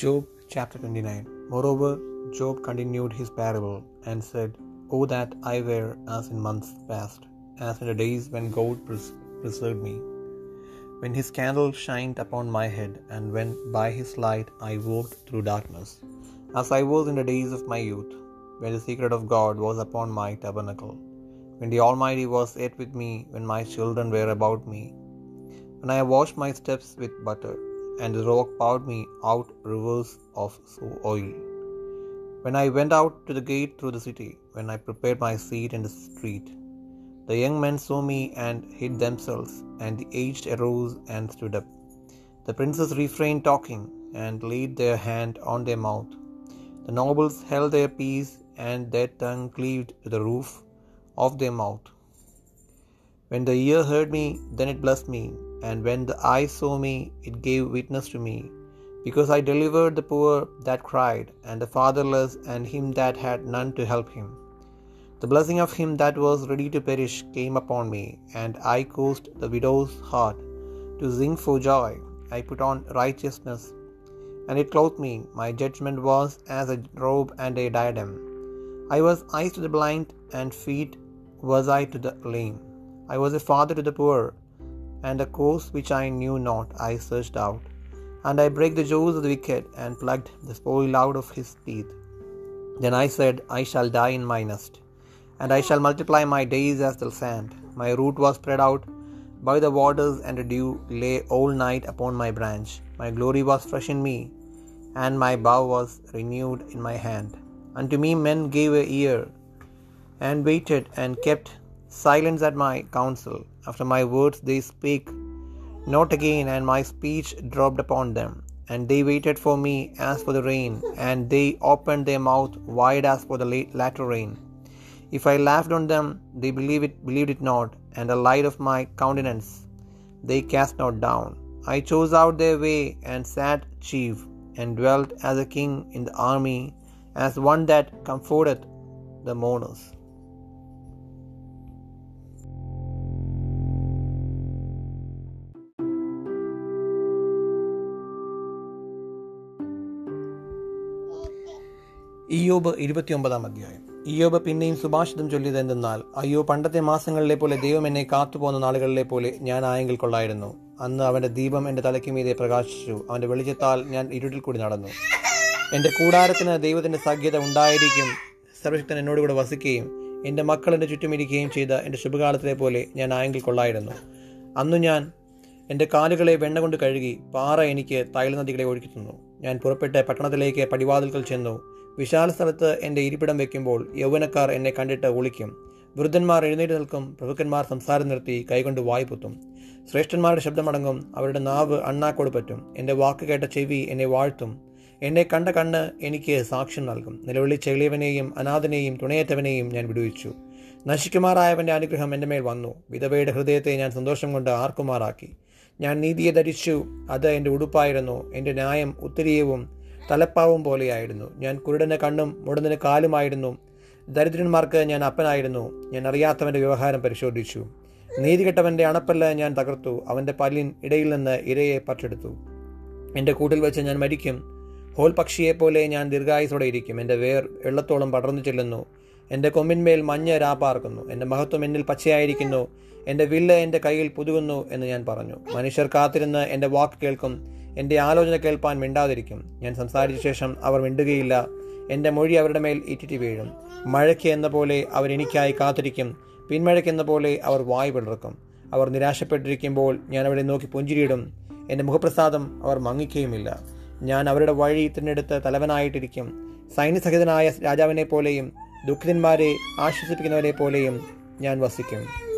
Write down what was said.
Job chapter 29 Moreover, Job continued his parable and said, O that I were as in months past, as in the days when God preserved me, when his candle shined upon my head, and when by his light I walked through darkness, as I was in the days of my youth, when the secret of God was upon my tabernacle, when the Almighty was yet with me, when my children were about me, when I washed my steps with butter and the rock poured me out rivers of oil. When I went out to the gate through the city, when I prepared my seat in the street, the young men saw me and hid themselves, and the aged arose and stood up. The princes refrained talking, and laid their hand on their mouth. The nobles held their peace, and their tongue cleaved to the roof of their mouth. When the ear heard me, then it blessed me, and when the eye saw me, it gave witness to me, because I delivered the poor that cried, and the fatherless, and him that had none to help him. The blessing of him that was ready to perish came upon me, and I caused the widow's heart to sing for joy. I put on righteousness, and it clothed me. My judgment was as a robe and a diadem. I was eyes to the blind, and feet was I to the lame. I was a father to the poor, and a course which I knew not I searched out. And I brake the jaws of the wicked, and plucked the spoil out of his teeth. Then I said, I shall die in my nest, and I shall multiply my days as the sand. My root was spread out by the waters, and the dew lay all night upon my branch. My glory was fresh in me, and my bow was renewed in my hand. Unto me men gave a ear, and waited, and kept silence at my counsel. After my words they spake not again, and my speech dropped upon them. And they waited for me as for the rain, and they opened their mouth wide as for the latter rain. If I laughed on them, they believed it, believed it not, and the light of my countenance they cast not down. I chose out their way, and sat chief, and dwelt as a king in the army, as one that comforteth the mourners. Iyob ഇരുപത്തിയൊമ്പതാം അധ്യായം. ഇയോബ് പിന്നെയും സുഭാഷിതം ചൊല്ലിയത് എന്തെന്നാൽ അയ്യോ പണ്ടത്തെ മാസങ്ങളിലെ പോലെ ദൈവം എന്നെ കാത്തുപോകുന്ന നാളുകളിലെ പോലെ ഞാൻ ആയെങ്കിൽ കൊള്ളായിരുന്നു. അന്ന് അവന്റെ ദീപം എന്റെ തലയ്ക്ക് മീതെ പ്രകാശിച്ചു. അവന്റെ വെളിച്ചത്താൽ ഞാൻ ഇരുട്ടിൽ കൂടി നടന്നു. എന്റെ കൂടാരത്തിന് ദൈവത്തിന്റെ സഖ്യത ഉണ്ടായിരിക്കും. സർവശക്തൻ എന്നോടുകൂടെ വസിക്കുകയും എന്റെ മക്കൾ എന്റെ ചുറ്റുമിരിക്കുകയും ചെയ്ത എന്റെ ശുഭകാലത്തിലെ പോലെ ഞാൻ ആയെങ്കിൽ കൊള്ളായിരുന്നു. അന്നു ഞാൻ എന്റെ കാലുകളെ വെണ്ണ കൊണ്ട് കഴുകി പാറ എനിക്ക് തൈലനദികളെ ഒഴുക്കി തന്നു. ഞാൻ പുറപ്പെട്ട് പട്ടണത്തിലേക്ക് പടിവാതിൽക്കൽ ചെന്നു. വിശാല സ്ഥലത്ത് എന്റെ ഇരിപ്പിടം വയ്ക്കുമ്പോൾ യൗവനക്കാർ എന്നെ കണ്ടിട്ട് ഒളിക്കും വൃദ്ധന്മാർ എഴുന്നേറ്റ് നിൽക്കും. പ്രഭുക്കന്മാർ സംസാരം നിർത്തി കൈകൊണ്ട് വായ്പുത്തും ശ്രേഷ്ഠന്മാരുടെ ശബ്ദമടങ്ങും. അവരുടെ നാവ് അണ്ണാക്കോട് പറ്റും. എന്റെ വാക്ക് കേട്ട ചെവി എന്നെ വാഴ്ത്തും. എന്നെ കണ്ട കണ്ണ് എനിക്ക് സാക്ഷ്യം നൽകും. നിലവിളിച്ച എളിയവനെയും അനാഥനെയും തുണയേറ്റവനെയും ഞാൻ വിടുവിച്ചു. നശിക്കുമാറായവന്റെ അനുഗ്രഹം എന്റെ മേൽ വന്നു. വിധവയുടെ ഹൃദയത്തെ ഞാൻ സന്തോഷം കൊണ്ട് ആർക്കുമാറാക്കി. ഞാൻ നീതിയെ ധരിച്ചു. അത് എന്റെ ഉടുപ്പായിരുന്നു. എന്റെ ന്യായം ഉത്തരീയവും തലപ്പാവും പോലെയായിരുന്നു. ഞാൻ കുരുടന് കണ്ണും മുടന്നിന് കാലുമായിരുന്നു. ദരിദ്രന്മാർക്ക് ഞാൻ അപ്പനായിരുന്നു. ഞാൻ അറിയാത്തവന്റെ വ്യവഹാരം പരിശോധിച്ചു. നീതികെട്ടവന്റെ അണപ്പല്ല ഞാൻ തകർത്തു. അവന്റെ പല്ലിൻ ഇടയിൽ നിന്ന് ഇരയെ പറ്റെടുത്തു എന്റെ കൂട്ടിൽ വെച്ച് ഞാൻ മരിക്കും. ഹോൾ പക്ഷിയെപ്പോലെ ഞാൻ ദീർഘായുസോടെ ഇരിക്കും. എന്റെ വേർ വെള്ളത്തോളം പടർന്നു ചെല്ലുന്നു. എന്റെ കൊമ്പിന്മേൽ മഞ്ഞ രാപ്പാർക്കുന്നു. എന്റെ മഹത്വം എന്നിൽ പച്ചയായിരിക്കുന്നു. എന്റെ വില്ല് എന്റെ കയ്യിൽ പുതുകുന്നു എന്ന് ഞാൻ പറഞ്ഞു. മനുഷ്യർ കാത്തിരുന്ന് എന്റെ വാക്ക് കേൾക്കും. എന്റെ ആലോചന കേൾപ്പാൻ മിണ്ടാതിരിക്കും. ഞാൻ സംസാരിച്ച ശേഷം അവർ മിണ്ടുകയില്ല. എന്റെ മൊഴി അവരുടെ മേൽ ഇറ്റിറ്റി വീഴും. മഴയ്ക്ക് എന്ന പോലെ അവരെനിക്കായി കാത്തിരിക്കും. പിന്മഴയ്ക്കെന്ന പോലെ അവർ വായ് പിളർക്കും. അവർ നിരാശപ്പെട്ടിരിക്കുമ്പോൾ ഞാൻ അവരെ നോക്കി പുഞ്ചിരിയിടും. എന്റെ മുഖപ്രസാദം അവർ മങ്ങിക്കുകയുമില്ല. ഞാൻ അവരുടെ വഴി തിരഞ്ഞെടുത്ത് തലവനായിട്ടിരിക്കും. സൈന്യസഹിതനായ രാജാവിനെ പോലെയും ദുഃഖിതന്മാരെ ആശ്വസിപ്പിക്കുന്നവരെ പോലെയും ഞാൻ വസിക്കും.